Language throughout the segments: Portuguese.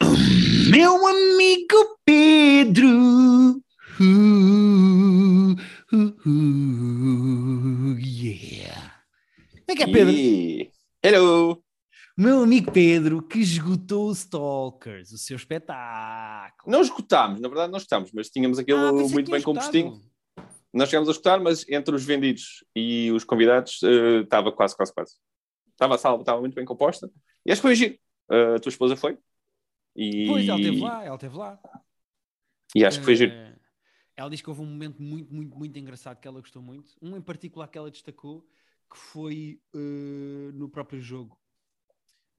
Meu amigo Pedro. Uh, uh, uh, yeah. Como é que é, Pedro? Hello! Meu amigo Pedro que esgotou o Stalkers, o seu espetáculo. Não esgotámos, na verdade não esgotámos, mas tínhamos aquilo Ah, muito bem esgotado. Nós chegamos a escutar, mas entre os vendidos e os convidados eh, estava quase, quase, quase. Estava a sala, estava muito bem composta. E acho que foi giro. Eh, a tua esposa foi. E, Pois, ela esteve lá, ela esteve lá. e acho que foi giro. Eh, Ela diz que houve um momento muito, muito, muito engraçado que ela gostou muito. Um em particular que ela destacou, que foi eh, no próprio jogo.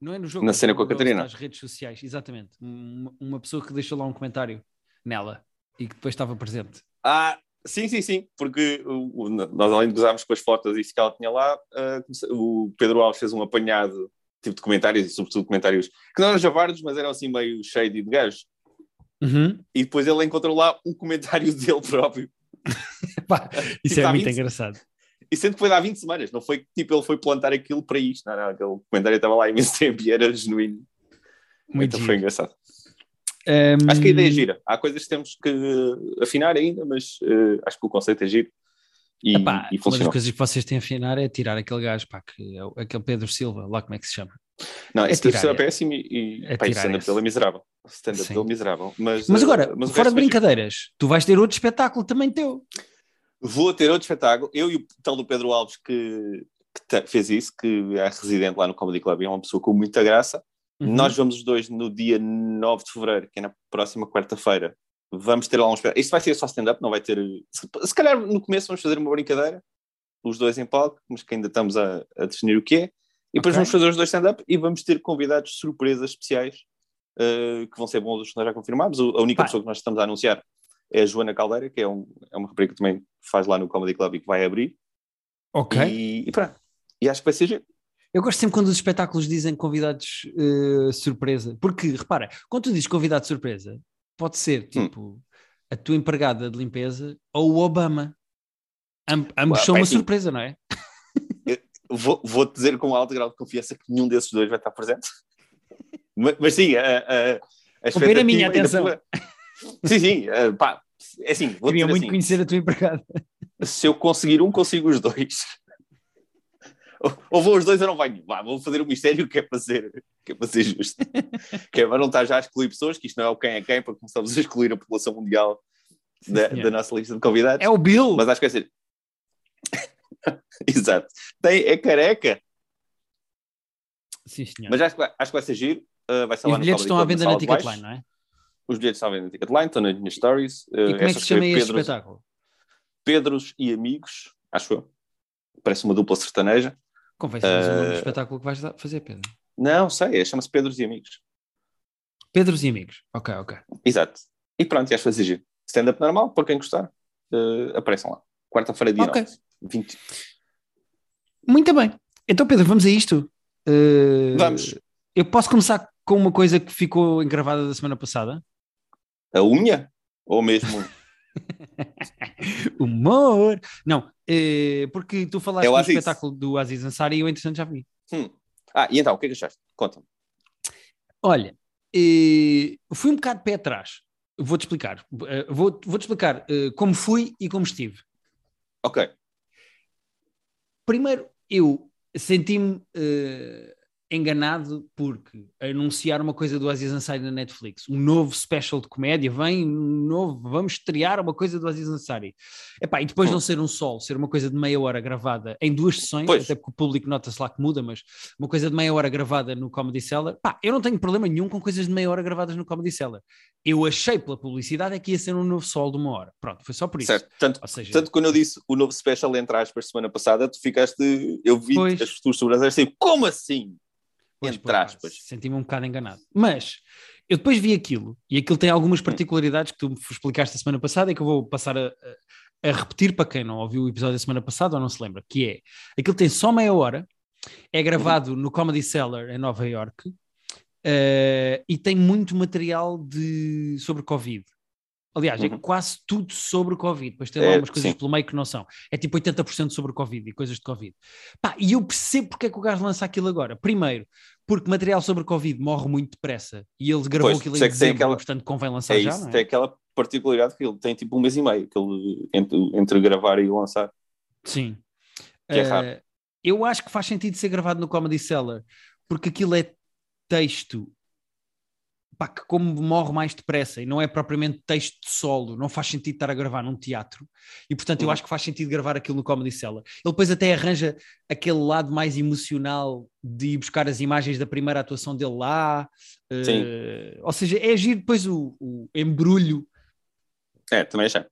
Não é no jogo, Na cena com a Catarina. Nas redes sociais, exatamente. Uma, uma pessoa que deixou lá um comentário nela e que depois estava presente. Ah, sim, sim, sim, porque o- o- nós além de gozarmos com as fotos e isso que ela tinha lá, comece- o Pedro Alves fez um apanhado tipo de comentários e sobretudo comentários que não eram javardos, mas eram assim meio shady de gajos. E depois ele encontrou lá um comentário dele próprio. Pá, isso Tipo, é muito 20 engraçado. E sendo que foi há 20 semanas, não foi que tipo ele foi plantar aquilo para isto, não, não, aquele comentário estava lá há imenso tempo e era genuíno. Muito então foi engraçado. Um, Acho que a ideia é gira. Há coisas que temos que afinar ainda, mas eh, acho que o conceito é giro. E, Epá, e uma das coisas que vocês têm a afinar é tirar aquele gajo, pá, que é aquele Pedro Silva, lá como é que se chama. Não, é esse tirar, ser é- péssimo e, e é pá, stand-up dele é miserável. Stand-up dele é miserável. Mas, Mas agora, mas fora de brincadeiras, tu vais ter outro espetáculo também teu. Vou ter outro espetáculo. Eu e o tal do Pedro Alves que, que fez isso, que é residente lá no Comedy Club, e é uma pessoa com muita graça. Uhum. Nós vamos os dois no dia 9 de fevereiro, que é na próxima quarta-feira. Vamos ter lá um espetáculo. Isto vai ser só stand-up, não vai ter. Se, se calhar no começo vamos fazer uma brincadeira, os dois em palco, mas que ainda estamos a, a definir o que é. E depois Ok. vamos fazer os dois stand-up e vamos ter convidados surpresas especiais eh, que vão ser bons nós já confirmámos. A única Pá. pessoa que nós estamos a anunciar é a Joana Caldeira, que é, um, é uma rapariga que também faz lá no Comedy Club e que vai abrir. Ok. E, e pronto. E acho que vai ser giro. Eu gosto sempre quando os espetáculos dizem convidados eh, surpresa. Porque, repara, quando tu dizes convidado surpresa, pode ser Hum. tipo a tua empregada de limpeza ou o Obama. Am- ambos Ué, são pá, uma assim, surpresa, não é? Vou- Vou-te dizer com alto grau de confiança que nenhum desses dois vai estar presente. mas, mas sim, a, a, a Vou a minha atenção. Sim, sim, eh, pá, é assim, vou Queria muito assim, conhecer a tua empregada. se eu conseguir um, consigo os dois. Ou- Ou vou os dois ou não nenhum. Vá, vou fazer o mistério que é para ser, que é para ser justo. que é para não estar já a excluir pessoas, que isto não é o quem é quem, para começarmos a excluir a população mundial da, da nossa lista de convidados. É o Bill. Mas acho que vai ser. Exato. Tem, é careca. Sim, senhor. Mas acho que vai, acho que vai ser giro. Uh, vai ser lá os no bilhetes estão à venda na. Ticketline, não é? Os bilhetes estão à venda na Ticketline, estão nas minhas stories. Uh, E como é que se chama este Pedros, espetáculo? Pedros e Amigos, acho eu. Parece uma dupla sertaneja. Convém saber o nome do Eh, espetáculo que vais fazer, Pedro. Não, sei, é, chama-se Pedros e Amigos. Pedros e amigos. Ok, ok. Exato. E pronto, vai ser giro. Stand-up normal, por quem gostar, uh, apareçam lá. Quarta-feira, dia Ok. 9. 20. Muito bem. Então, Pedro, vamos a isto. Eh, Vamos. Eu posso começar com uma coisa que ficou engravada da semana passada? A unha? Ou mesmo. Humor! Não, porque tu falaste É do Aziz. espetáculo do Aziz Ansari e eu, entretanto, já vi. Hum. Ah, e então, o que é que achaste? Conta-me. Olha, eh, fui um bocado pé atrás. Vou-te explicar. Eh, vou- Vou-te explicar eh, como fui e como estive. Ok. Primeiro, eu senti-me eh, enganado porque anunciar uma coisa do Aziz Ansari na Netflix, um novo special de comédia, vem um novo, vamos estrear uma coisa do Aziz Ansari. Epá, e depois não ser um sol, ser uma coisa de meia hora gravada em duas sessões, Pois. até porque o público nota-se lá que muda, mas uma coisa de meia hora gravada no Comedy Cellar, pá, eu não tenho problema nenhum com coisas de meia hora gravadas no Comedy Cellar. Eu achei pela publicidade é que ia ser um novo sol de uma hora. Pronto, foi só por isso. Certo. Tanto, seja, tanto quando eu disse o novo special entre aspas semana passada, tu ficaste. Eu vi Pois. as tuas sobrancelhas assim, como assim? Pois, entre aspas. Senti-me um bocado enganado. Mas eu depois vi aquilo e aquilo tem algumas particularidades que tu me explicaste a semana passada e que eu vou passar a, a- repetir para quem não ouviu o episódio da semana passada ou não se lembra, que é aquilo tem só meia hora, é gravado no Comedy Cellar em Nova York eh, e tem muito material de, sobre Covid. Aliás, é Uhum. quase tudo sobre o Covid. Depois tem lá É, umas coisas sim. pelo meio que não são. É tipo 80% sobre o Covid e coisas de Covid. Pá, e eu percebo porque é que o gajo lança aquilo agora. Primeiro, porque material sobre Covid morre muito depressa e ele gravou Pois, aquilo em é dezembro, aquela- portanto convém lançar É já, isso, não é? tem aquela particularidade que ele tem tipo um mês e meio que ele, entre, entre gravar e lançar. Sim. Que é Eh, raro. eu acho que faz sentido ser gravado no Comedy Cellar, porque aquilo é texto pá, que como morre mais depressa e não é propriamente texto de solo, não faz sentido estar a gravar num teatro e portanto eu Uhum. acho que faz sentido gravar aquilo no Comedy Cellar. Ele depois até arranja aquele lado mais emocional de ir buscar as imagens da primeira atuação dele lá, Sim. ou seja, é agir depois o, o embrulho É, também achei.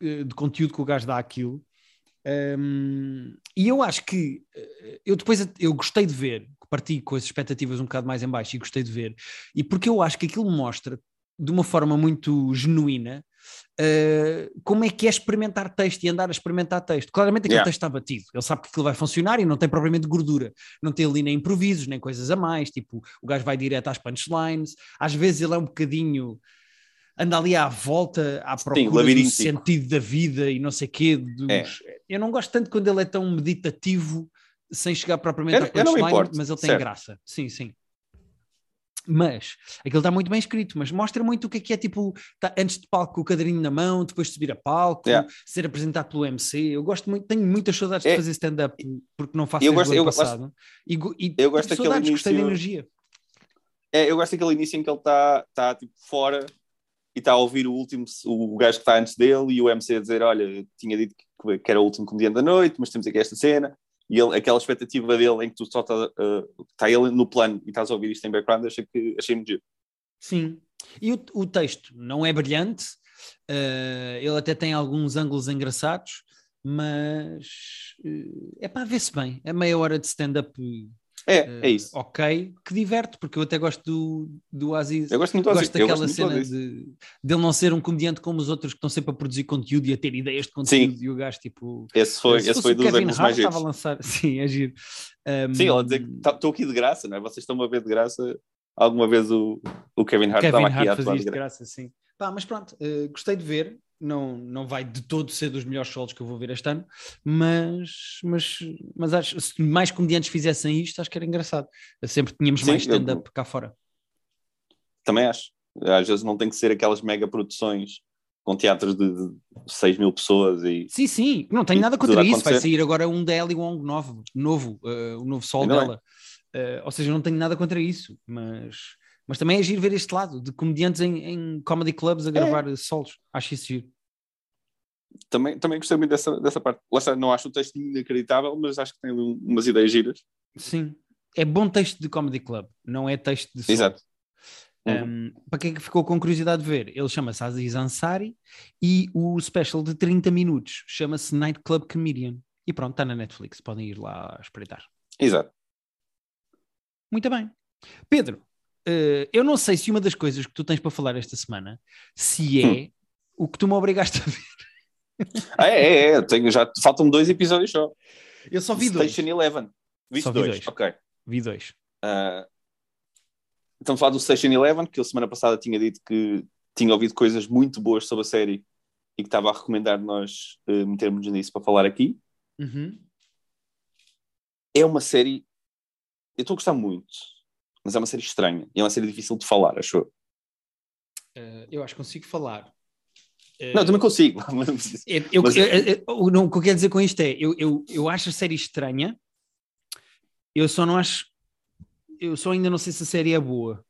eh, de conteúdo que o gajo dá àquilo. Um, e eu acho que eh, eu depois eu gostei de ver, parti com as expectativas um bocado mais em baixo e gostei de ver, e porque eu acho que aquilo mostra de uma forma muito genuína eh, como é que é experimentar texto e andar a experimentar texto. Claramente aquele Yeah. texto está batido, ele sabe que aquilo vai funcionar e não tem propriamente gordura, não tem ali nem improvisos, nem coisas a mais, tipo, o gajo vai direto às punchlines, às vezes ele é um bocadinho anda ali à volta à procura do labiríntico. sentido da vida e não sei quê. dos- É. Eu não gosto tanto quando ele é tão meditativo sem chegar propriamente Eu- à punchline, mas ele tem certo. graça. Sim, sim. Mas aquilo está muito bem escrito, mas mostra muito o que é que é tipo tá, antes de palco com o caderninho na mão, depois de subir a palco, Yeah. ser apresentado pelo MC. Eu gosto muito, tenho muitas saudades de É- fazer stand-up porque não faço Eu gosto- eu gosto- passado. E, go- e eu gosto tenho daquele saudades, gostei da início- energia. É, eu gosto daquele início em que ele está tá, tipo fora e está a ouvir o último, o gajo que está antes dele e o MC a dizer: Olha, tinha dito que, que era o último comediante da noite, mas temos aqui esta cena. E ele, aquela expectativa dele em que tu só está está ele no plano e estás a ouvir isto em background, achei, que, achei muito giro. Sim. E o, o texto não é brilhante, eh, ele até tem alguns ângulos engraçados, mas eh, é para ver-se bem. É meia hora de stand-up É, eh, é isso. ok, que diverte, porque eu até gosto do, do Aziz. Eu gosto muito do Gosto Aziz, eu daquela gosto cena de dele não ser um comediante como os outros que estão sempre a produzir conteúdo e a ter ideias de conteúdo e o gajo tipo. Esse foi, se esse foi dos Hart, mais giros. estava a lançar. Sim, é giro. Um, Sim, ele a dizer que tá- estou aqui de graça, não é? Vocês estão a ver de graça. Alguma vez o, o Kevin Hart Kevin estava aqui a atuar de graça. graça, sim. Pá, mas pronto, eh, gostei de ver. Não, não vai de todo ser dos melhores solos que eu vou ver este ano, mas, mas, mas acho se mais comediantes fizessem isto, acho que era engraçado. Sempre tínhamos Sim, mais stand-up cá fora. Também acho. Às vezes não tem que ser aquelas mega produções com teatros de, de 6 mil pessoas e Sim, sim, não tenho E nada contra isso. Vai sair agora um Ellie Wong novo, novo eh, o novo sol dela. Eh, ou seja, não tenho nada contra isso, mas, mas também é giro ver este lado de comediantes em, em comedy clubs a É. gravar solos. Acho isso giro. também, também gostei muito dessa, dessa parte. Lá está, não acho o texto inacreditável, mas acho que tem ali umas ideias giras. Sim. É bom texto de comedy club, não é texto de solo. Exato. Uhum. Um, para quem é ficou com curiosidade de ver, ele chama-se Aziz Ansari e o special de 30 minutos chama-se Nightclub Comedian. E pronto, está na Netflix, podem ir lá espreitar. Exato. Muito bem. Pedro, eh, eu não sei se uma das coisas que tu tens para falar esta semana se é Hum. o que tu me obrigaste a ver. Ah, é, é, é. Tenho, já faltam dois episódios só. Eu só vi dois. Station Eleven. Viste vi dois? dois. Ok. Vi dois. Ah, estamos a falar do Station Eleven, que eu semana passada tinha dito que tinha ouvido coisas muito boas sobre a série e que estava a recomendar nós eh, metermos nisso para falar aqui. Uhum. É uma série. Eu estou a gostar muito, mas é uma série estranha e é uma série difícil de falar, acho eu. Eh, eu acho que consigo falar. Eh, Não, também consigo. Eu, eu- Mas- eu- não, o que eu quero dizer com isto é, eu, eu, eu acho a série estranha, eu só não acho, eu só ainda não sei se a série é boa.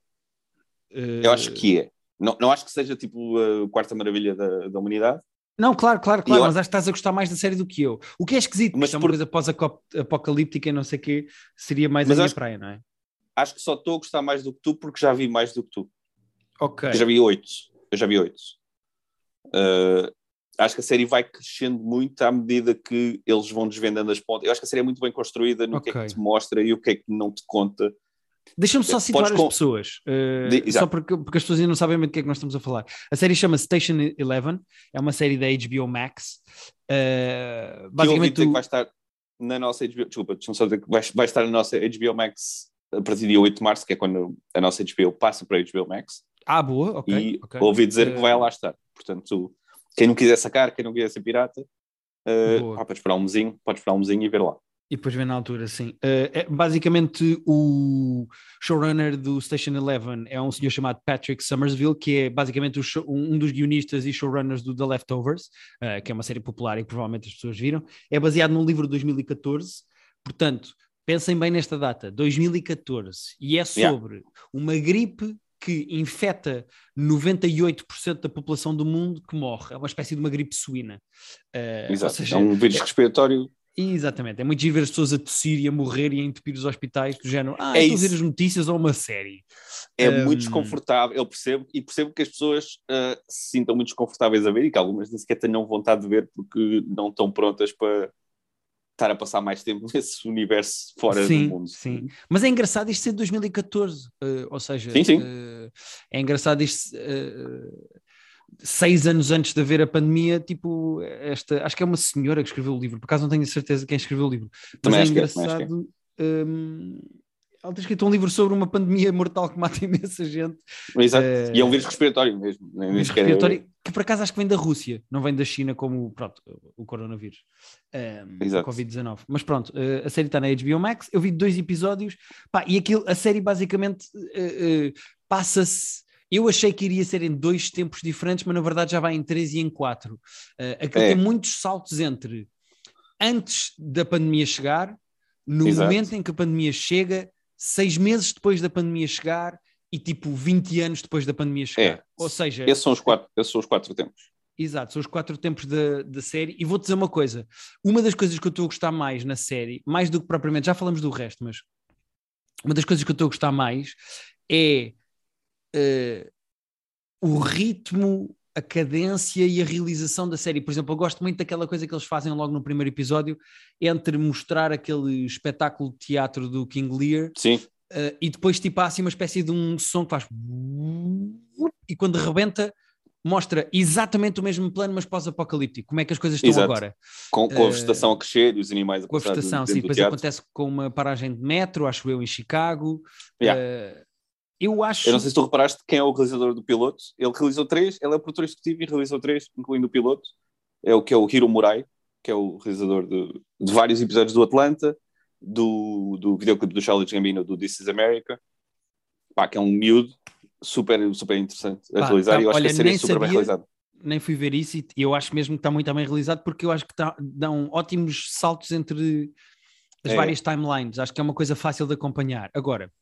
Eh, eu acho que é. Não, não acho que seja tipo a quarta maravilha da, da humanidade. Não, claro, claro, claro, mas acho que estás a gostar mais da série do que eu. O que é esquisito, Mas é uma por- coisa pós-apocalíptica e não sei o quê, seria mais Mas a minha acho- praia, não é? Acho que só estou a gostar mais do que tu porque já vi mais do que tu. Ok. Eu já vi oito. Eu já vi oito. Uh, acho que a série vai crescendo muito à medida que eles vão desvendando as pontas. Eu acho que a série é muito bem construída no que é que te mostra e o que é que não te conta. Deixa-me só Podes situar as com- pessoas, eh, Di- exato. só porque, porque as pessoas ainda não sabem bem do que é que nós estamos a falar. A série chama-se Station Eleven, é uma série da HBO Max. Eh, Que eu ouvi basicamente, que o- vai estar na nossa HBO. Desculpa, deixa-me só dizer que vai, vai estar na nossa HBO Max a partir do dia 8 de março, que é quando a nossa HBO passa para a HBO Max. ah, boa, ok. e ok. ouvi dizer que Eh, vai lá estar. Portanto, quem não quiser sacar, quem não quiser ser pirata, uh, pá, pode esperar um mesinho, pode esperar um mesinho e ver lá. E depois vem na altura, sim. Uh, é, basicamente, o showrunner do Station Eleven é um senhor chamado Patrick Summersville, que é basicamente show, um dos guionistas e showrunners do The Leftovers, uh, que é uma série popular e que provavelmente as pessoas viram. É baseado num livro de 2014, portanto, pensem bem nesta data, 2014, e é sobre yeah. uma gripe que infeta 98% da população do mundo que morre. É uma espécie de uma gripe suína. Uh, Exato, seja, é um vírus é, respiratório Exatamente, é muito giro ver as pessoas a tossir e a morrer e a entupir os hospitais do género, ah, é estou a ver as notícias ou uma série. É um... muito desconfortável, eu percebo, e percebo que as pessoas uh, se sintam muito desconfortáveis a ver e que algumas nem sequer tenham vontade de ver porque não estão prontas para estar a passar mais tempo nesse universo fora sim, do mundo. Sim, mas é engraçado isto ser de 2014, uh, ou seja, sim, sim. Uh, é engraçado isto seis anos antes de haver a pandemia, tipo, esta, acho que é uma senhora que escreveu o livro, por acaso não tenho certeza quem escreveu o livro, mas também é, é engraçado. É, hum, ela tem escrito um livro sobre uma pandemia mortal que mata imensa gente. Exato, uh, e é um vírus respiratório mesmo. Um vírus respiratório que por acaso acho que vem da Rússia, não vem da China como pronto, o coronavírus, um, o Covid-19. Mas pronto, uh, a série está na HBO Max, eu vi dois episódios, pá, e aquilo, a série basicamente uh, passa-se eu achei que iria ser em dois tempos diferentes, mas na verdade já vai em três e em quatro. Uh, aquilo é. tem muitos saltos entre antes da pandemia chegar, no Exato. momento em que a pandemia chega, seis meses depois da pandemia chegar e tipo 20 anos depois da pandemia chegar. É. Ou seja, esses são os quatro, esses são os quatro tempos. Exato, são os quatro tempos da, da série. E vou-te dizer uma coisa: uma das coisas que eu estou a gostar mais na série, mais do que propriamente, já falamos do resto, mas uma das coisas que eu estou a gostar mais é uh, o ritmo, a cadência e a realização da série. Por exemplo, eu gosto muito daquela coisa que eles fazem logo no primeiro episódio, entre mostrar aquele espetáculo de teatro do King Lear Sim. Uh, e depois tipo há assim uma espécie de um som que faz e quando rebenta mostra exatamente o mesmo plano, mas pós-apocalíptico. Como é que as coisas estão Exato. agora? Com, com a eh, vegetação a crescer e os animais a Com a vegetação, sim. Depois acontece com uma paragem de metro, acho eu, em Chicago. Yeah. Uh, eu acho. Eu não sei se tu reparaste quem é o realizador do piloto. Ele realizou três, ele é o produtor executivo e realizou três, incluindo o piloto. É o que é o Hiro Murai, que é o realizador de, de vários episódios do Atlanta, do, do videoclipe do Charlie Gambino do This is America. Pá, que é um miúdo super, super interessante a Pá, realizar tá, e eu acho olha, que a série é super sabia, bem realizada. Nem fui ver isso e eu acho mesmo que está muito bem realizado porque eu acho que tá, dão ótimos saltos entre as é. várias timelines. Acho que é uma coisa fácil de acompanhar. Agora,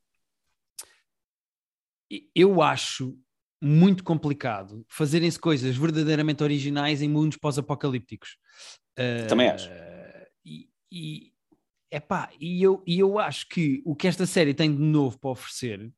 eu acho muito complicado fazerem-se coisas verdadeiramente originais em mundos pós-apocalípticos. Também uh, acho. E, e, epá, e, eu, e eu acho que o que esta série tem de novo para oferecer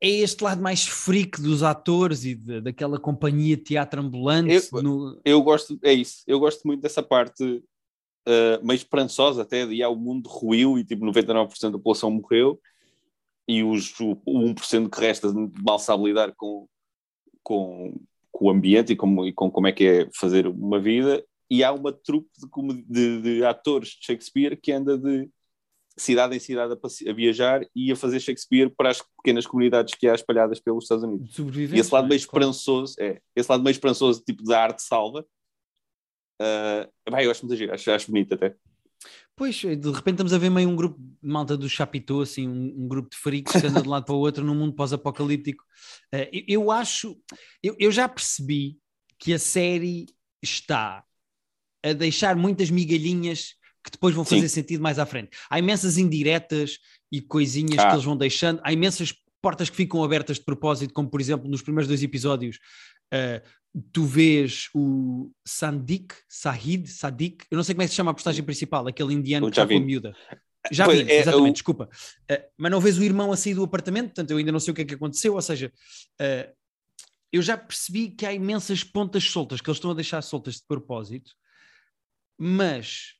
é este lado mais freak dos atores e de, daquela companhia teatro ambulante. Eu, no... eu gosto, é isso, eu gosto muito dessa parte uh, meio esperançosa até de ah, o mundo ruiu e tipo 99% da população morreu e os, o, o 1% que resta mal sabe lidar com, com, com o ambiente e com, e com como é que é fazer uma vida. E há uma trupe de, de, de atores de Shakespeare que anda de cidade em cidade a, a, viajar e a fazer Shakespeare para as pequenas comunidades que há espalhadas pelos Estados Unidos. E esse lado meio esperançoso, é, esse lado meio esperançoso, tipo da arte salva, uh, bem, eu acho muito giro, acho, acho bonito até. Pois, de repente estamos a ver meio um grupo de malta do Chapitão, assim, um, um, grupo de freaks que anda de um lado para o outro num mundo pós-apocalíptico. Uh, eu, eu, acho, eu, eu já percebi que a série está a deixar muitas migalhinhas que depois vão fazer Sim. sentido mais à frente. Há imensas indiretas e coisinhas ah. que eles vão deixando, há imensas portas que ficam abertas de propósito, como por exemplo nos primeiros dois episódios, uh, tu vês o Sandik, Sahid, Sadik, eu não sei como é que se chama a postagem principal, aquele indiano que com a miúda. Já vi, é, exatamente, desculpa. Uh, mas não vês o irmão a sair do apartamento, portanto eu ainda não sei o que é que aconteceu, ou seja, uh, eu já percebi que há imensas pontas soltas, que eles estão a deixar soltas de propósito, mas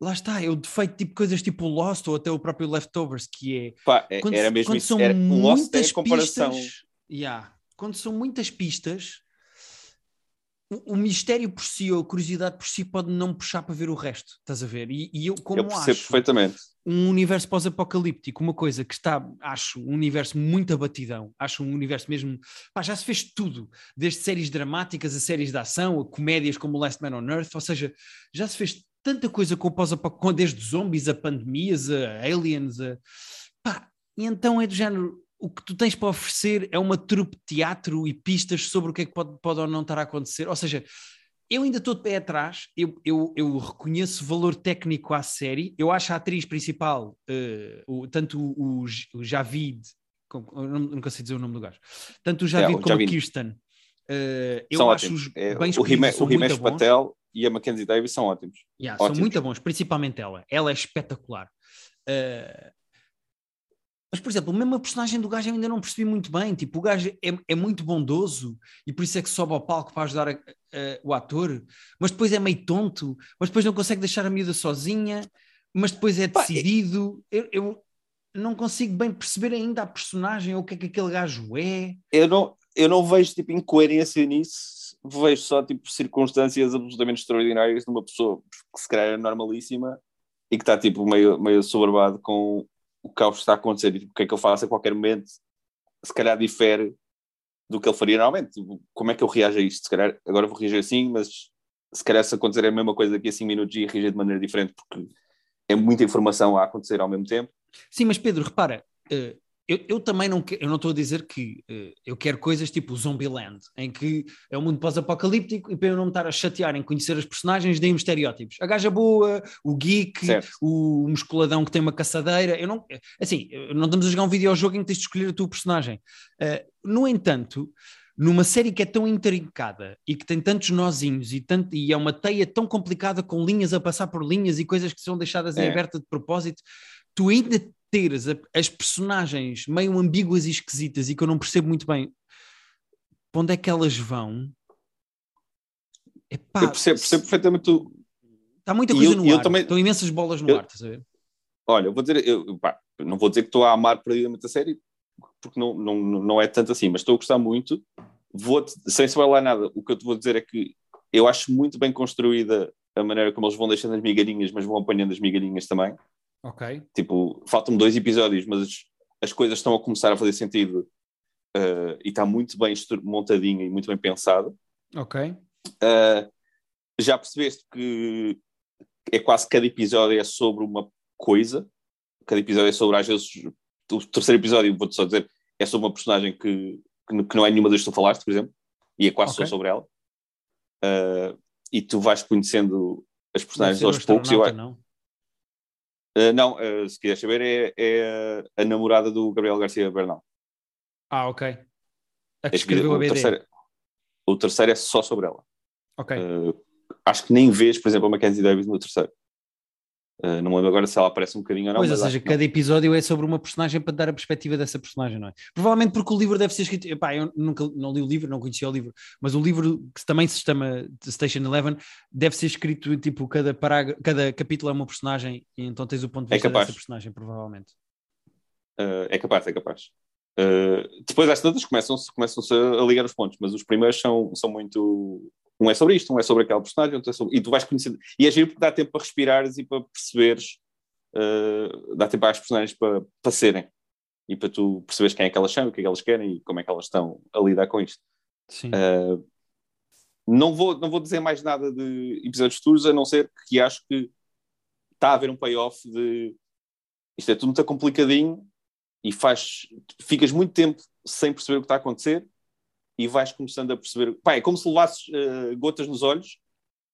lá está, é o defeito tipo coisas tipo Lost ou até o próprio Leftovers, que é... Pá, é, quando, era mesmo quando isso, são era, muitas Lost é comparação... Pistas, yeah, quando são muitas pistas o, o mistério por si ou a curiosidade por si pode não puxar para ver o resto, estás a ver? E, e eu, como Eu acho perfeitamente. um universo pós-apocalíptico, uma coisa que está, acho, um universo muito abatidão, acho um universo mesmo, pá, já se fez tudo, desde séries dramáticas a séries de ação, a comédias como Last Man on Earth, ou seja, já se fez tanta coisa com o pós-apocalíptico, desde zombies a pandemias, a aliens, a... pá, e então é do género, o que tu tens para oferecer é uma trupe de teatro e pistas sobre o que é que pode, pode ou não estar a acontecer, ou seja, eu ainda estou de pé atrás, eu, eu, eu reconheço valor técnico à série, eu acho a atriz principal, eh, o, tanto o, o Javid, como- não, nunca sei dizer o nome do gajo, tanto o Javid o como a Javid. Kirsten, eh, eu são acho ótimos. os É, bem o são bons. Patel e a Mackenzie Davis são ótimos. Yeah, são Ótimos. muito bons, principalmente ela. Ela é espetacular. Uh, Mas, por exemplo, mesmo a personagem do gajo eu ainda não percebi muito bem. Tipo, o gajo é, é muito bondoso e por isso é que sobe ao palco para ajudar a- a- o ator, mas depois é meio tonto, mas depois não consegue deixar a miúda sozinha, mas depois é Pá, decidido. Eu, eu não consigo bem perceber ainda a personagem ou o que é que aquele gajo é. Eu não, eu não vejo tipo, incoerência nisso, vejo só tipo, circunstâncias absolutamente extraordinárias de uma pessoa que se calhar é normalíssima e que está tipo, meio, meio soberbado com o caos que está a acontecer e tipo, o que é que eu faço a qualquer momento, se calhar difere do que ele faria normalmente. Tipo, como é que eu reajo a isto? Se calhar agora vou reagir assim, mas se calhar se acontecer a mesma coisa daqui a 5 minutos ia reagir de maneira diferente porque é muita informação a acontecer ao mesmo tempo. Sim, mas Pedro, repara, eh, eu, eu também não, que- eu não estou a dizer que eh, eu quero coisas tipo Zombieland, em que é um mundo pós-apocalíptico e para eu não me estar a chatear em conhecer as personagens, deem-me estereótipos. A gaja boa, o geek, Certo. o musculadão que tem uma caçadeira. Eu não, assim, não estamos a jogar um videojogo em que tens de escolher a tua personagem. Eh, no entanto, numa série que é tão intrincada e que tem tantos nozinhos e, tanto, e é uma teia tão complicada com linhas a passar por linhas e coisas que são deixadas em É. aberta de propósito, tu ainda teres a- as personagens meio ambíguas e esquisitas e que eu não percebo muito bem para onde é que elas vão. Epá, eu percebo, percebo perfeitamente o, Está muita coisa eu- no eu ar. também- Estão imensas bolas no eu- ar, estás a ver? Olha, eu vou dizer, eu, pá, não vou dizer que estou a amar perdidamente a série, porque não, não, não é tanto assim, mas estou a gostar muito. Vou sem spoiler nada, o que eu te vou dizer é que eu acho muito bem construída a maneira como eles vão deixando as migalhinhas, mas vão apanhando as migalhinhas também. Ok. Tipo, faltam-me dois episódios, mas as, as coisas estão a começar a fazer sentido eh, e está muito bem montadinho e muito bem pensado. Ok. Uh, já percebeste que é quase cada episódio é sobre uma coisa, cada episódio é sobre, às vezes, o terceiro episódio, vou-te só dizer, é sobre uma personagem que, que, não é nenhuma das que tu falaste, por exemplo, e é quase Ok. só sobre ela. Uh, e tu vais conhecendo as personagens aos poucos. e eu- não? Uh, não, uh, se quiseres saber, é, é a namorada do Gabriel Garcia Bernal. Ah, ok. A que escreveu a o, BD. terceiro, o terceiro é só sobre ela. Ok. Uh, acho que nem vês, por exemplo, a Mackenzie Davis no terceiro. Uh, não me lembro agora se ela aparece um bocadinho ou não. Pois, ou seja, não. cada episódio é sobre uma personagem para dar a perspectiva dessa personagem, não é? Provavelmente porque o livro deve ser escrito. Epá, eu nunca não li o livro, não conhecia o livro, mas o livro que também se chama Station Eleven deve ser escrito tipo cada, parágrafo, cada capítulo é uma personagem e então tens o ponto de É vista capaz. dessa personagem, provavelmente. Uh, é capaz, é capaz. Uh, depois às tantas começam-se começam a ligar os pontos, mas os primeiros são, são muito. Um é sobre isto, um é sobre aquela personagem, outro é sobre. E tu vais conhecendo. E é giro porque dá tempo para respirares e para perceberes. uh, dá tempo às personagens para, para serem. E para tu perceberes quem é que elas são, o que é que elas querem e como é que elas estão a lidar com isto. Sim. Uh, não, vou, não vou dizer mais nada de episódios futuros, a não ser que acho que está a haver um payoff de isto é tudo muito complicadinho e faz, ficas muito tempo sem perceber o que está a acontecer e vais começando a perceber. Pá, é como se levasses uh, gotas nos olhos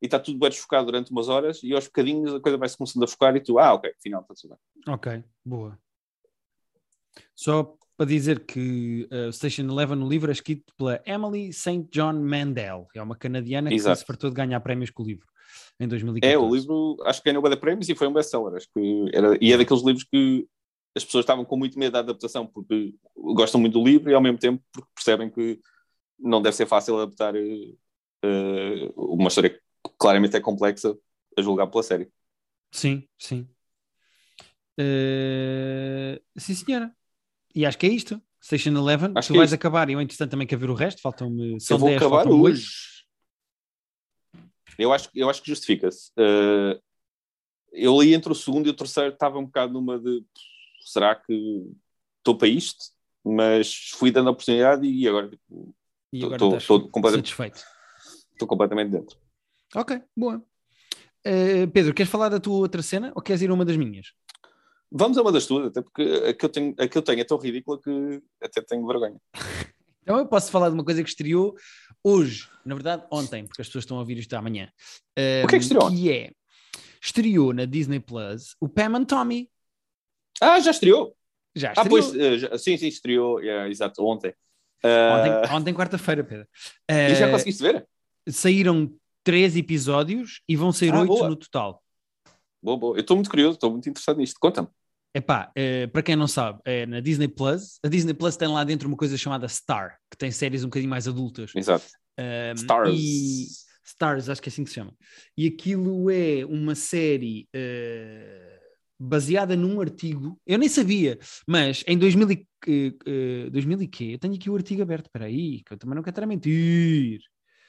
e está tudo bem desfocado durante umas horas e aos bocadinhos a coisa vai-se começando a focar e tu, ah, ok, afinal está tudo bem. Ok, boa. Só para dizer que uh, Station Eleven no livro é escrito pela Emily St. John Mandel, é uma canadiana que Exato. se fartou de ganhar prémios com o livro em 2014. É, o livro acho que ganhou o prémios e foi um best-seller. Acho que era, e é daqueles livros que as pessoas estavam com muito medo da adaptação porque gostam muito do livro e ao mesmo tempo porque percebem que não deve ser fácil adaptar uh, uma história que claramente é complexa a julgar pela série. Sim, sim. Uh, sim, senhora. E acho que é isto. Station Eleven. Acho tu que é vais isto. acabar e eu, entretanto, também quero ver o resto. Faltam-me. São Eu vou 10, acabar hoje. Eu acho, eu acho que justifica-se. Uh, eu li entre o segundo e o terceiro, estava um bocado numa de será que estou para isto? Mas fui dando a oportunidade e agora tipo, estou completamente satisfeito. Estou completamente dentro. Ok, boa. Uh, Pedro, queres falar da tua outra cena ou queres ir a uma das minhas? Vamos a uma das tuas, até porque a que eu tenho, a que eu tenho é tão ridícula que até tenho vergonha. então eu posso falar de uma coisa que estreou hoje, na verdade ontem, porque as pessoas estão a ouvir isto amanhã. Um, o que é que estreou? Que é, estreou na Disney Plus o Pam and Tommy. Ah, já estreou? Já estreou. Ah, pois, uh, já, sim, sim, estreou, yeah, exato, ontem. Uh... Ontem, ontem quarta-feira, Pedro. Uh, e já conseguiste ver? Saíram três episódios e vão sair ah, oito no total. Boa, boa. Eu estou muito curioso, estou muito interessado nisto. Conta-me. Epá, é, para quem não sabe, é na Disney Plus, a Disney Plus tem lá dentro uma coisa chamada Star, que tem séries um bocadinho mais adultas. Exato. Um, Stars. E... Stars, acho que é assim que se chama. E aquilo é uma série uh, baseada num artigo, eu nem sabia, mas em 2000 e, uh, 2000 e quê? Eu tenho aqui o artigo aberto, espera aí, que eu também não quero estar a mentir.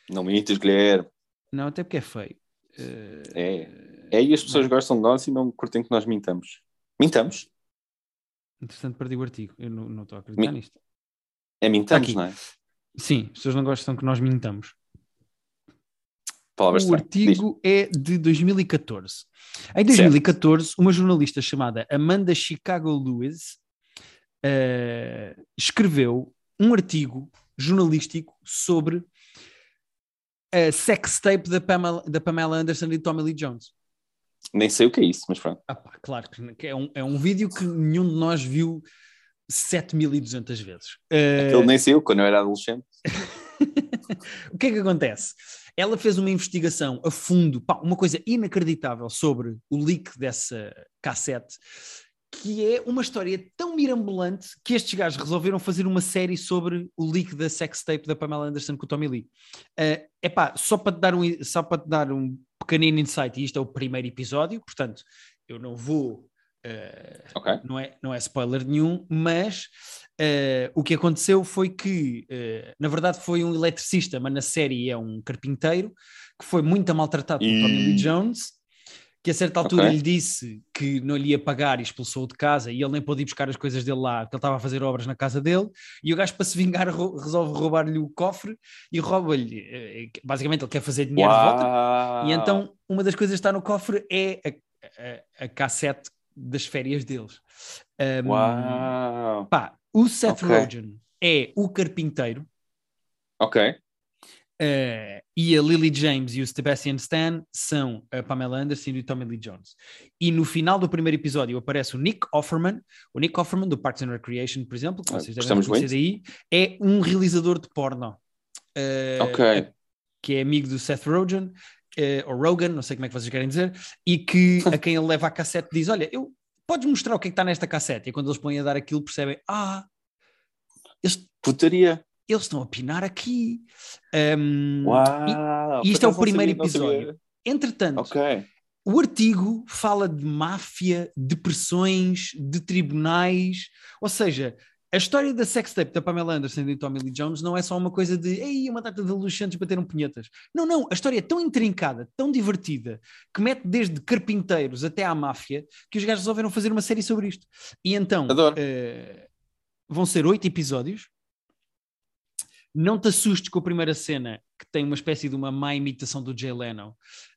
Não mintas, Guilherme. Não, até porque é feio. Uh, é. É, e as pessoas gostam de nós e não curtem que nós mintamos. Mintamos? Interessante, perdi o artigo. Eu não, não estou a acreditar nisto. É mintamos, não é? Sim, as pessoas não gostam que nós mintamos. Palavras o artigo é de 2014. Em 2014, certo. uma jornalista chamada Amanda Chicago Lewis uh, escreveu um artigo jornalístico sobre a sex tape da Pamela, da Pamela Anderson e Tommy Lee Jones. Nem sei o que é isso, mas pronto. Ah, pá, claro que é um, é um vídeo que nenhum de nós viu 7200 vezes. Uh... Aquele nem sei eu, quando eu era adolescente. o que é que acontece? Ela fez uma investigação a fundo, pá, uma coisa inacreditável sobre o leak dessa cassete, que é uma história tão mirambolante que estes gajos resolveram fazer uma série sobre o leak da sex tape da Pamela Anderson com o Tommy Lee. Uh, pá, só para te dar um, só para te dar um pequenino insight, e isto é o primeiro episódio, portanto, eu não vou. Uh, okay. não, é, não é spoiler nenhum, mas uh, o que aconteceu foi que, uh, na verdade, foi um eletricista, mas na série é um carpinteiro que foi muito maltratado e... por Tommy Lee Jones que a certa altura okay. lhe disse que não lhe ia pagar e expulsou-o de casa e ele nem pôde ir buscar as coisas dele lá, porque ele estava a fazer obras na casa dele, e o gajo para se vingar resolve roubar-lhe o cofre e rouba-lhe, basicamente ele quer fazer dinheiro Uau. de volta, e então uma das coisas que está no cofre é a, a, a cassete das férias deles. Um, Uau! Pá, o Seth okay. Rogen é o carpinteiro. Ok. Uh, e a Lily James e o Sebastian Stan são a Pamela Anderson e o Tommy Lee Jones. E no final do primeiro episódio aparece o Nick Offerman, o Nick Offerman do Parks and Recreation, por exemplo, que ah, vocês devem conhecer aí, é um realizador de porno. Uh, ok. Que é amigo do Seth Rogen, uh, ou Rogan, não sei como é que vocês querem dizer, e que a quem ele leva a cassete diz: Olha, eu, podes mostrar o que é que está nesta cassete? E quando eles põem a dar aquilo, percebem: Ah, este... putaria eles estão a pinar aqui. Um, Uau, e, isto é o primeiro episódio. Entretanto, okay. o artigo fala de máfia, de pressões, de tribunais, ou seja, a história da sextape da Pamela Anderson e Tommy Lee Jones não é só uma coisa de ei, uma data de adolescentes bateram punhetas. Não, não, a história é tão intrincada, tão divertida, que mete desde carpinteiros até à máfia, que os gajos resolveram fazer uma série sobre isto. E então, uh, vão ser oito episódios, não te assustes com a primeira cena, que tem uma espécie de uma má imitação do Jay Leno.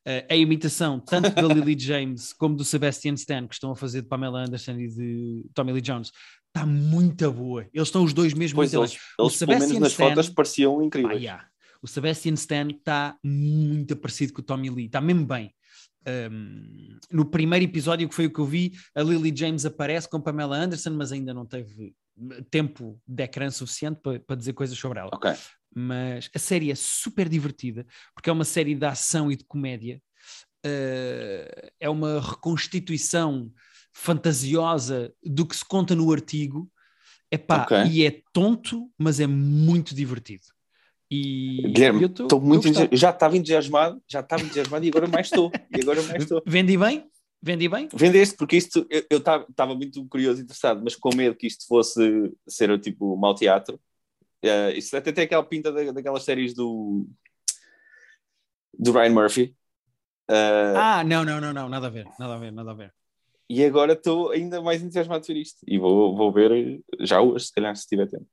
Uh, a imitação tanto da Lily James como do Sebastian Stan, que estão a fazer de Pamela Anderson e de Tommy Lee Jones, está muito boa. Eles estão os dois mesmo pois eles, eles, o Sebastian pelo menos nas Stan, fotos pareciam incríveis. Ah, yeah. O Sebastian Stan está muito parecido com o Tommy Lee, está mesmo bem. Um, no primeiro episódio, que foi o que eu vi, a Lily James aparece com Pamela Anderson, mas ainda não teve tempo de ecrã suficiente para, para dizer coisas sobre ela. Okay. Mas a série é super divertida, porque é uma série de ação e de comédia. Uh, é uma reconstituição fantasiosa do que se conta no artigo. Epá, okay. E é tonto, mas é muito divertido. E Guilherme, estou muito já estava entusiasmado, já estava entusiasmado e agora mais estou. E agora mais estou. Vendi bem? Vendi bem? Vendeste, porque isto eu estava muito curioso e interessado, mas com medo que isto fosse ser tipo mau teatro. Uh, isto até tem aquela pinta da, daquelas séries do. do Ryan Murphy. Uh, ah, não, não, não, não, nada a ver, nada a ver, nada a ver. E agora estou ainda mais entusiasmado de ver isto. E vou, vou ver já hoje, se calhar, se tiver tempo.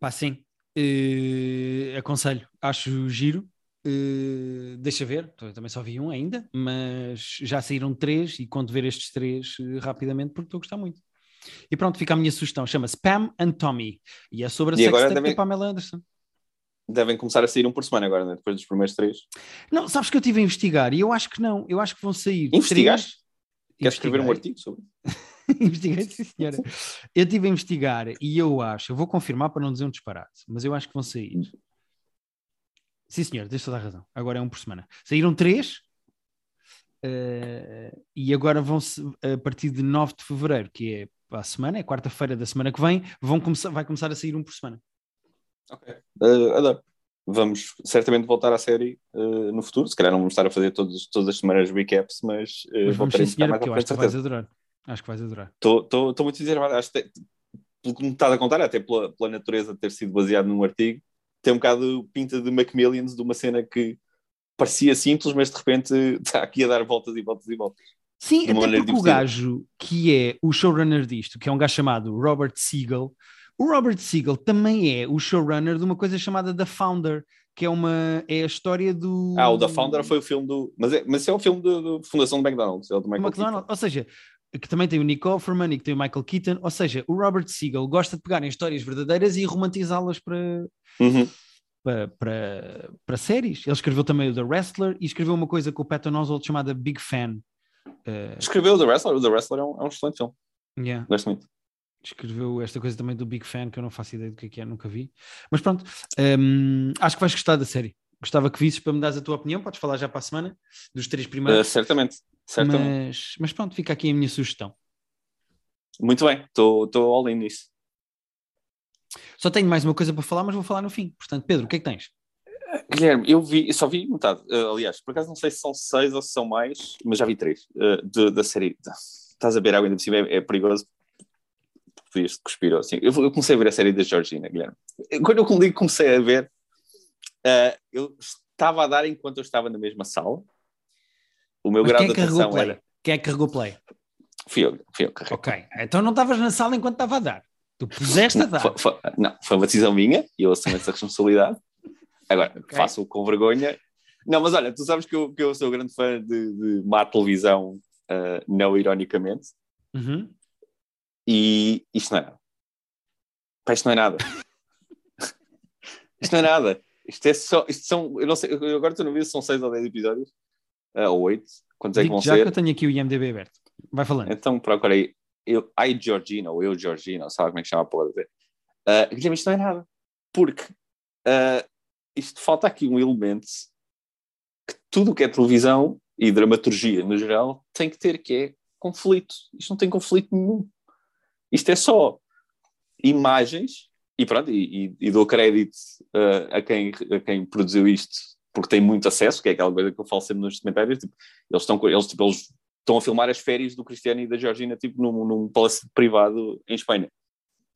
Pá, sim. Uh, aconselho, acho giro. Uh, deixa ver, também só vi um ainda, mas já saíram três e conto ver estes três uh, rapidamente porque estou a gostar muito. E pronto, fica a minha sugestão, chama-se Pam and Tommy e é sobre a sextape devem... da Pamela Anderson. Devem começar a sair um por semana agora, né? depois dos primeiros três. Não, sabes que eu estive a investigar e eu acho que não, eu acho que vão sair. Investigaste? Três... Queres escrever um artigo sobre Investiguei, sim, senhora. Eu estive a investigar e eu acho, eu vou confirmar para não dizer um disparate, mas eu acho que vão sair. Sim, senhor, tens toda a razão. Agora é um por semana. Saíram três uh, e agora vão a partir de 9 de fevereiro, que é a semana, é quarta-feira da semana que vem, vão começar, vai começar a sair um por semana. Ok, uh, adoro. Vamos certamente voltar à série uh, no futuro. Se calhar não vamos estar a fazer todos, todas as semanas recaps, mas, uh, mas vamos senhora, porque eu acho que vais adorar. Acho que vais adorar. Estou muito entusiasmado. Acho que, pelo que me estás a contar, até pela, pela natureza de ter sido baseado num artigo, tem um bocado pinta de Macmillions, de uma cena que parecia simples, mas de repente está aqui a dar voltas e voltas e voltas. Sim, até porque o gajo que é o showrunner disto, que é um gajo chamado Robert Siegel, o Robert Siegel também é o showrunner de uma coisa chamada The Founder, que é uma é a história do. Ah, o The Founder foi o filme do. Mas é, mas é o filme do Fundação do McDonald's. É o do Michael McDonald's. Ou seja, que também tem o Nick Offerman e que tem o Michael Keaton. Ou seja, o Robert Siegel gosta de pegar em histórias verdadeiras e romantizá-las para, uhum. para, para, para, séries. Ele escreveu também o The Wrestler e escreveu uma coisa com o Patton Oswalt chamada Big Fan. Uh... Escreveu o The Wrestler. O The Wrestler é um, é um excelente filme. Yeah. Gosto muito. Escreveu esta coisa também do Big Fan, que eu não faço ideia do que é, que é nunca vi. Mas pronto, um, acho que vais gostar da série. Gostava que visses para me dares a tua opinião. Podes falar já para a semana dos três primeiros. Uh, certamente. certamente. Mas, mas pronto, fica aqui a minha sugestão. Muito bem, estou all in nisso. Só tenho mais uma coisa para falar, mas vou falar no fim. Portanto, Pedro, o que é que tens? Guilherme, eu vi, eu só vi metade. Uh, aliás, por acaso não sei se são seis ou se são mais, mas já vi três uh, de, da série. Estás a ver água ainda por cima, é, é perigoso. Podias cuspir assim. Eu, eu, comecei a ver a série da Georgina, Guilherme. Quando eu comecei a ver, uh, eu estava a dar enquanto eu estava na mesma sala. O meu mas grau de atenção era. Quem é que carregou play? Fui eu, fui eu que Ok, então não estavas na sala enquanto estava a dar. Tu puseste a dar. Foi, foi, não, foi uma decisão minha e eu assumo essa responsabilidade. Agora, okay. faço com vergonha. Não, mas olha, tu sabes que eu, que eu sou grande fã de, de má televisão, uh, não ironicamente. Uhum. E isto não é nada. Pá, isto não é nada. isto não é nada. Isto é só. Isto são. Eu não sei, eu agora estou no vídeo, são seis ou dez episódios. Uh, ou oito. Quantos é que vão já ser? Já que eu tenho aqui o IMDB aberto. Vai falando. Então procurei eu, I Georgina, ou eu Georgina, sabe como é que chama a porra de uh, Guilherme, isto não é nada. Porque uh, isto falta aqui um elemento que tudo o que é televisão e dramaturgia no geral tem que ter, que é conflito. Isto não tem conflito nenhum. Isto é só imagens, e pronto, e, e, e dou crédito uh, a, quem, a quem produziu isto, porque tem muito acesso, que é aquela coisa que eu falo sempre nos comentários, tipo, eles estão eles, tipo, eles estão a filmar as férias do Cristiano e da Georgina tipo num, num palácio privado em Espanha.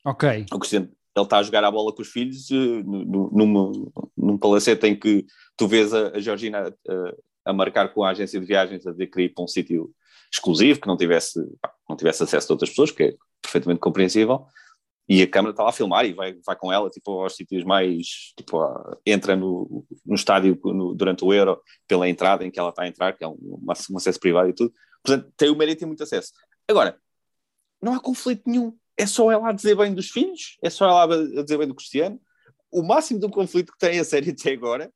Ok. O Cristiano, ele está a jogar a bola com os filhos uh, num, num palacete em que tu vês a, a Georgina uh, a marcar com a agência de viagens a dizer que ir para um sítio exclusivo, que não tivesse, pá, não tivesse acesso a outras pessoas, que é perfeitamente compreensível, e a câmera está lá a filmar e vai, vai com ela tipo, aos sítios mais, tipo, entra no, no estádio no, durante o Euro, pela entrada em que ela está a entrar, que é um, um acesso privado e tudo, Portanto, tem o mérito e tem muito acesso. Agora, não há conflito nenhum. É só ela a dizer bem dos filhos, é só ela a dizer bem do Cristiano. O máximo do conflito que tem a série até agora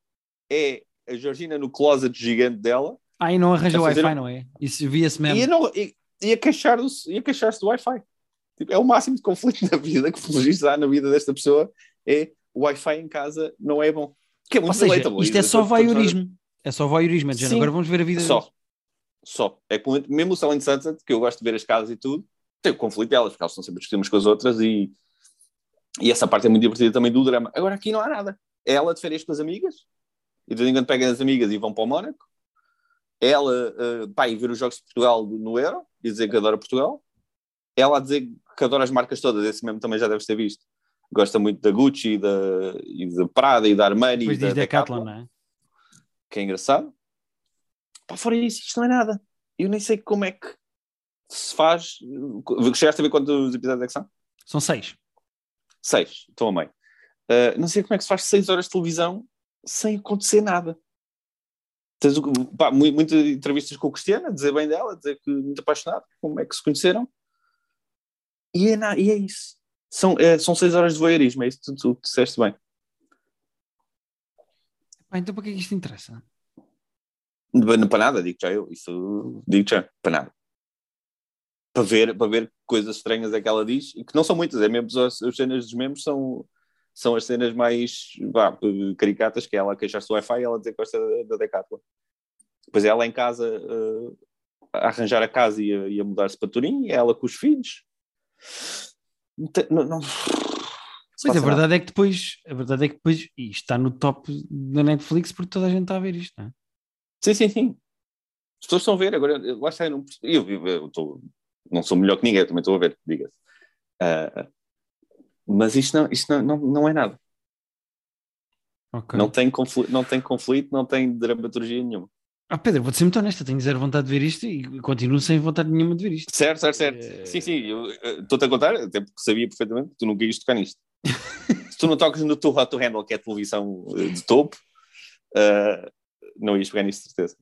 é a Georgina no closet gigante dela. Ah, e não arranja o Wi-Fi, não é? Isso via-se mesmo. E, não, e, e a queixar-se queixar do Wi-Fi. Tipo, é o máximo de conflito na vida que, pelo visto, há na vida desta pessoa é o Wi-Fi em casa não é bom. Que é muito Ou seja, isto é só voyeurismo. É só voyeurismo. É agora vamos ver a vida só. Só. É que mesmo o Selling Sunset, que eu gosto de ver as casas e tudo, tem o conflito delas, porque elas estão sempre a discutir umas com as outras e, e essa parte é muito divertida também do drama. Agora aqui não há nada. É ela de férias com as amigas, e de vez em quando pegam as amigas e vão para o Mónaco. Ela, uh, pá, e ver os jogos de Portugal no Euro, e dizer que adora Portugal. Ela a dizer que adora as marcas todas, esse mesmo também já deves ter visto. Gosta muito da Gucci, da, e da Prada, e da Armani. Depois e da Decathlon, não é? Que é engraçado. Pá, fora isso, isto não é nada. Eu nem sei como é que se faz. Chegaste a ver quantos episódios é que são? São seis. Seis, estou a meio. Uh, não sei como é que se faz seis horas de televisão sem acontecer nada. Tens muitas entrevistas com o Cristiano, a dizer bem dela, a dizer que muito apaixonado, como é que se conheceram. E é, na, e é isso. São, é, são seis horas de voyeurismo, é isso que tu, tu, tu disseste bem. Ah, então para que é que isto interessa? Para nada, digo já eu. Isso digo já, para nada. Para ver, para ver coisas estranhas é que ela diz, e que não são muitas, é mesmo as, as cenas dos membros são, são as cenas mais vá, caricatas, que é ela a queixar-se do Wi-Fi e ela dizer que gosta da, da Decathlon. Depois é ela em casa uh, a arranjar a casa e a, a mudar-se para Turim, e é ela com os filhos. Não, não, mas a verdade nada. é que depois, a verdade é que depois, isto está no top da Netflix porque toda a gente está a ver isto, não é? Sim, sim, sim. As pessoas estão a ver, agora lá está, eu não, eu, eu, eu estou, não sou melhor que ninguém, eu também estou a ver, diga-se. Uh, mas isto, não, isto não, não, não é nada. Okay. Não, tem conflito, não tem conflito, não tem dramaturgia nenhuma. Ah, Pedro, vou-te ser muito honesto, tenho zero vontade de ver isto e continuo sem vontade nenhuma de ver isto. Certo, certo, certo. É... Sim, sim, estou-te a contar, até porque sabia perfeitamente que tu nunca ias tocar nisto. Se tu não tocas no teu Hot to Handle, que é a televisão eh, de topo, uh, não ias pegar nisto, certeza.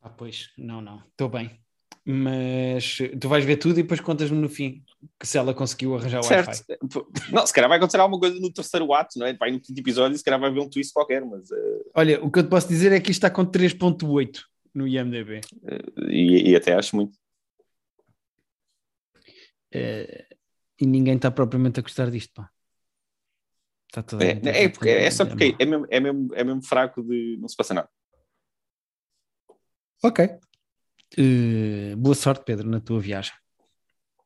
Ah, pois, não, não, estou bem. Mas tu vais ver tudo e depois contas-me no fim se ela conseguiu arranjar o Wi-Fi. Não, se calhar vai acontecer alguma coisa no terceiro ato, não é? Vai no quinto episódio e se calhar vai ver um twist qualquer, mas... Uh... Olha, o que eu te posso dizer é que isto está com 3.8 no IMDB. Uh, e, e, até acho muito. Uh, e ninguém está propriamente a gostar disto, pá. Está toda é, é, porque, é só porque é mesmo, é, mesmo, é mesmo fraco de não se passa nada. Ok. Boa sorte, Pedro, na tua viagem.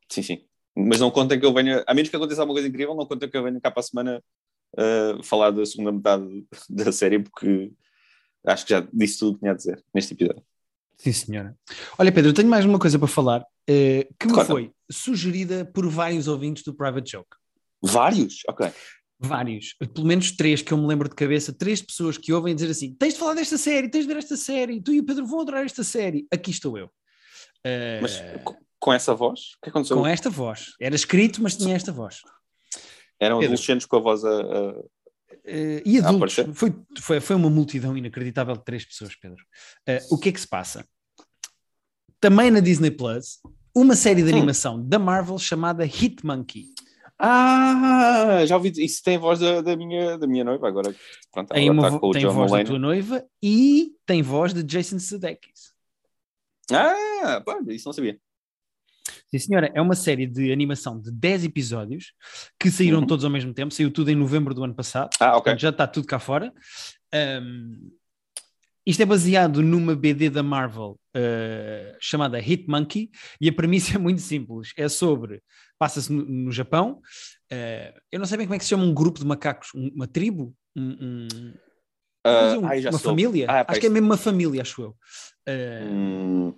Sim, sim. Mas não contem que eu venha, a menos que aconteça alguma coisa incrível, não contem que eu venha cá para a semana uh, falar da segunda metade da série, porque acho que já disse tudo o que tinha a dizer neste episódio. Sim, senhora. Olha, Pedro, eu tenho mais uma coisa para falar uh, que me Conta. foi sugerida por vários ouvintes do Private Joke. Vários? Ok vários, pelo menos três que eu me lembro de cabeça, três pessoas que ouvem dizer assim: tens de falar desta série, tens de ver esta série, tu e o Pedro vão adorar esta série. Aqui estou eu. Uh, mas com essa voz? O que aconteceu? Com esta voz. Era escrito, mas tinha esta voz. Eram Pedro. adolescentes com a voz a. a... Uh, e adultos. Foi, foi, foi uma multidão inacreditável de três pessoas, Pedro. Uh, o que é que se passa? Também na Disney Plus, uma série de hum. animação hum. da Marvel chamada Hit Monkey. Ah, já ouvi isso tem voz da, da, minha, da minha noiva agora. Pronto, tem, uma, tá tem voz Mulaney. da tua noiva e tem voz de Jason Sudeikis. Ah, pá, isso não sabia. Sim, senhora, é uma série de animação de 10 episódios que saíram uhum. todos ao mesmo tempo, saiu tudo em novembro do ano passado. Ah, ok. Já está tudo cá fora. Um, isto é baseado numa BD da Marvel uh, chamada Hit Monkey e a premissa é muito simples. É sobre, passa-se no, no, Japão, uh, eu não sei bem como é que se chama um grupo de macacos, uma tribo, um, um, uh, um, ai, uma família. Ah, acho que é mesmo uma família, acho eu. Hum.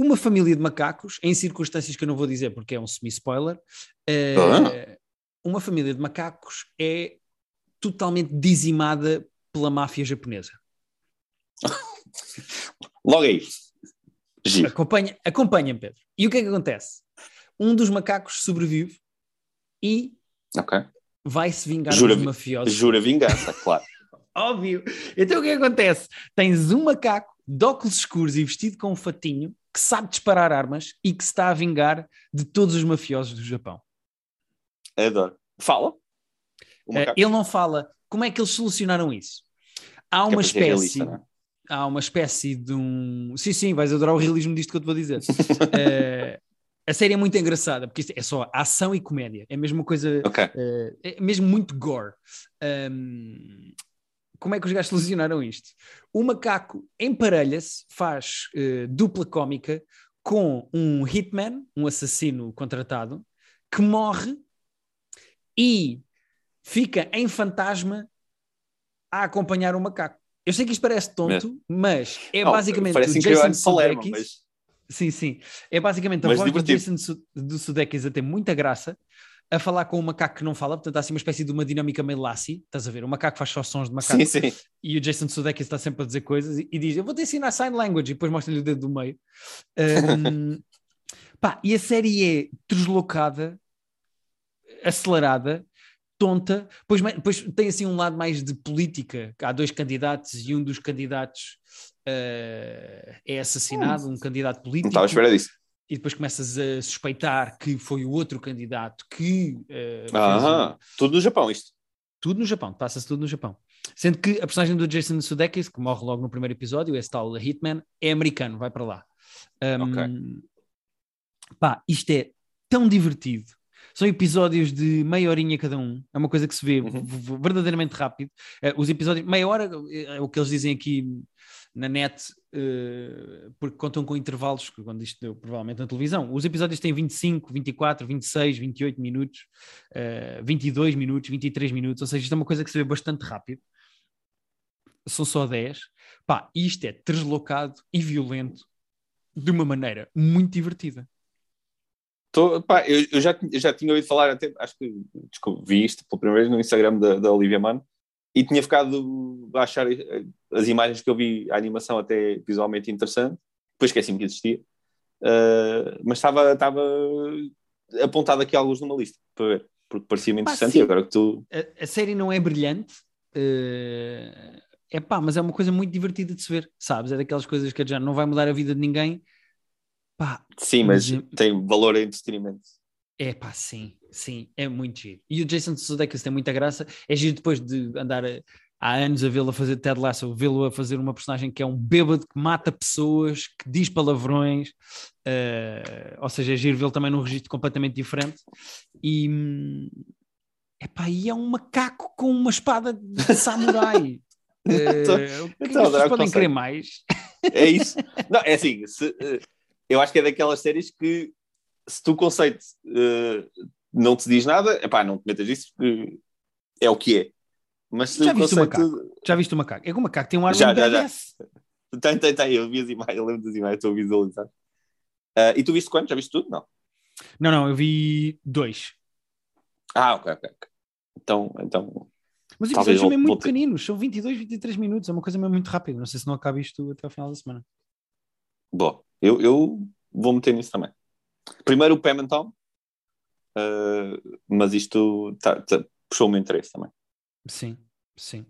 Uma família de macacos, em circunstâncias que eu não vou dizer porque é um semi-spoiler, ah. uma família de macacos é totalmente dizimada pela máfia japonesa. Logo aí. Acompanha, acompanha, Pedro. E o que é que acontece? Um dos macacos sobrevive e okay. vai-se vingar jura, dos mafiosos. Jura vingança, claro. Óbvio. Então o que, é que acontece? Tens um macaco de óculos escuros e vestido com um fatinho que sabe disparar armas e que se está a vingar de todos os mafiosos do Japão. Adoro. Fala? Uh, ele não fala. Como é que eles solucionaram isso? Há uma espécie. Realista, é? há uma espécie de um. Sim, sim, vais adorar o realismo disto que eu te vou dizer. uh, a série é muito engraçada, porque isto é só ação e comédia. É mesmo uma coisa. Okay. Uh, é mesmo muito gore. Um, como é que os gajos solucionaram isto? O macaco emparelha-se, faz uh, dupla cómica com um hitman, um assassino contratado, que morre e fica em fantasma a acompanhar o macaco. Eu sei que isto parece tonto, mas é oh, basicamente o Jason Sudeikis. Mas... Sim, sim. É basicamente a mas voz divertido. do Jason do Sudeikis a ter muita graça a falar com um macaco que não fala, portanto há assim uma espécie de uma dinâmica meio Lassie, estás a ver? O macaco faz só sons de macaco Sim, sim. e o Jason Sudeikis está sempre a dizer coisas e, e diz, eu vou te ensinar sign language e depois mostra-lhe o dedo do meio. Um, pá, e a série é deslocada, acelerada, tonta, depois, depois tem assim um lado mais de política, há dois candidatos e um dos candidatos uh, é assassinado, um candidato político. Não estava à espera disso. E depois começas a suspeitar que foi o outro candidato que. Uh, Aham, tudo no Japão, isto. Tudo no Japão, passa-se tudo no Japão. Sendo que a personagem do Jason Sudeikis, que morre logo no primeiro episódio, esse tal Hitman, é americano, vai para lá. Um, Ok. Pá, isto é tão divertido. São episódios de meia horinha cada um. É uma coisa que se vê Uhum. verdadeiramente rápido. Eh, os episódios, meia hora é o que eles dizem aqui na net, eh, porque contam com intervalos, quando isto deu provavelmente na televisão. Os episódios têm 25, 24, 26, 28 minutos, eh, 22 minutos, 23 minutos, ou seja, isto é uma coisa que se vê bastante rápido. São só 10. Pá, isto é deslocado e violento de uma maneira muito divertida. Tô, pá, eu, eu já, eu já tinha ouvido falar, até, acho que desculpa, vi isto pela primeira vez no Instagram da, da Olivia Mann e tinha ficado a achar eh, as imagens que eu vi, a animação até visualmente interessante, depois esqueci-me que existia, Uh, mas estava, estava apontado aqui alguns numa lista para ver, porque parecia-me interessante e agora que tu. a, a série não é brilhante, é pá, mas é uma coisa muito divertida de se ver, sabes? É daquelas coisas que já não vai mudar a vida de ninguém. Pá, Sim, mas Mas, eh, tem valor em entretenimento. é pá, sim, sim, é muito giro. E o Jason Sudeikis tem muita graça. É giro depois de andar a- há anos a vê-lo a fazer Ted Lasso, vê-lo a fazer uma personagem que é um bêbado que mata pessoas, que diz palavrões, eh, ou seja, é giro vê-lo também num registro completamente diferente. E, hum, epá, e é um macaco com uma espada de samurai. Eh, Então- adorava podem que querer mais? É isso. Não, é assim, se, eh, eu acho que é daquelas séries que se tu conceito eh, não te diz nada, epá, não te metas isso porque é o que é. Mas Já viste o conceito. Já viste o macaco? É que o macaco tem um ar Já, muito já, já. badass. Tem, tem, tem, eu vi as imagens, eu lembro das imagens, estou a visualizar. Ah, e tu viste quanto? Já viste tudo? Não. Não, não, eu vi dois. Ah, ok, ok. Então, então Mas os episódios são mesmo muito ter- pequeninos, são 22, 23 minutos, é uma coisa mesmo muito rápida. Não sei se não acaba isto até ao final da semana. Bom, eu, eu vou meter nisso também. Primeiro o Pam ah, mas isto tá, tá- puxou o meu interesse também. Sim, sim.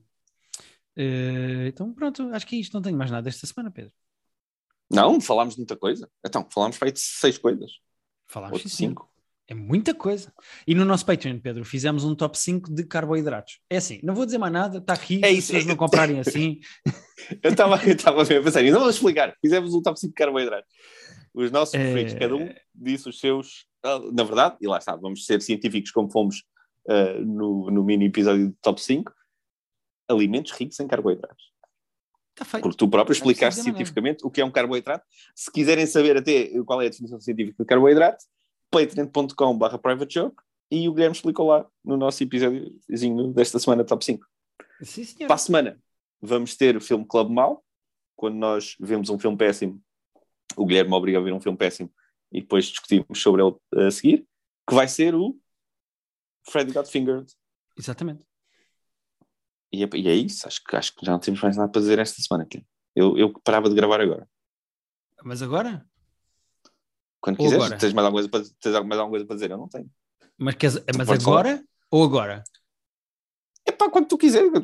Eh, então pronto, acho que é isto. Não tenho mais nada esta semana, Pedro. Não, falámos de muita coisa. Então, falámos para aí de seis coisas. Falámos Ou de senhor. cinco. É muita coisa. E no nosso Patreon, Pedro, fizemos um top 5 de carboidratos. É assim, não vou dizer mais nada, está aqui, É se isso, pessoas é- não comprarem assim. Eu estava eu mesmo a pensar, não vamos explicar. Fizemos um top 5 de carboidratos. Os nossos É. preferidos, cada um disse os seus. Ah, Na verdade, e lá está, vamos ser científicos como fomos ah, no, no mini episódio do top 5. Alimentos ricos em carboidratos. Está feito. Porque tu próprio explicaste cientificamente o que é um carboidrato. Se quiserem saber até qual é a definição científica de carboidrato, patreon.com.br privatejoke e o Guilherme explicou lá no nosso episódiozinho desta semana top 5. Sim, senhor. Para a semana vamos ter o filme Club Mal. Quando nós vemos um filme péssimo, o Guilherme obriga a ver um filme péssimo e depois discutimos sobre ele a seguir, que vai ser o Freddy Got Fingered. Exatamente. E é, e é isso, acho que, acho que já não temos mais nada para dizer esta semana. Guilherme. Eu, eu parava de gravar agora. Mas agora? Quando Ou quiseres, agora? tens mais, alguma coisa para, tens mais alguma coisa para dizer? Eu não tenho. Mas, queres, mas agora ou agora? É pá, quando tu quiseres.